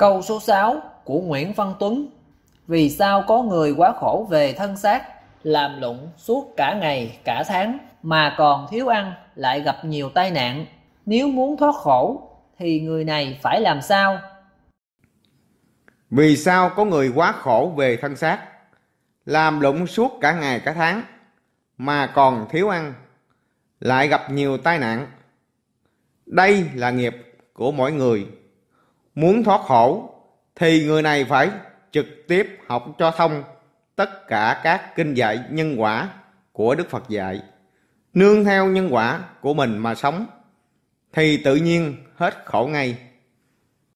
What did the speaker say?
Câu số 6 của Nguyễn Văn Tuấn Vì sao có người quá khổ về thân xác, làm lụng suốt cả ngày, cả tháng mà còn thiếu ăn lại gặp nhiều tai nạn? Nếu muốn thoát khổ thì người này phải làm sao? Vì sao có người quá khổ về thân xác, làm lụng suốt cả ngày cả tháng mà còn thiếu ăn, lại gặp nhiều tai nạn? Đây là nghiệp của mỗi người. Muốn thoát khổ, thì người này phải trực tiếp học cho thông tất cả các kinh dạy nhân quả của Đức Phật dạy. Nương theo nhân quả của mình mà sống, thì tự nhiên hết khổ ngay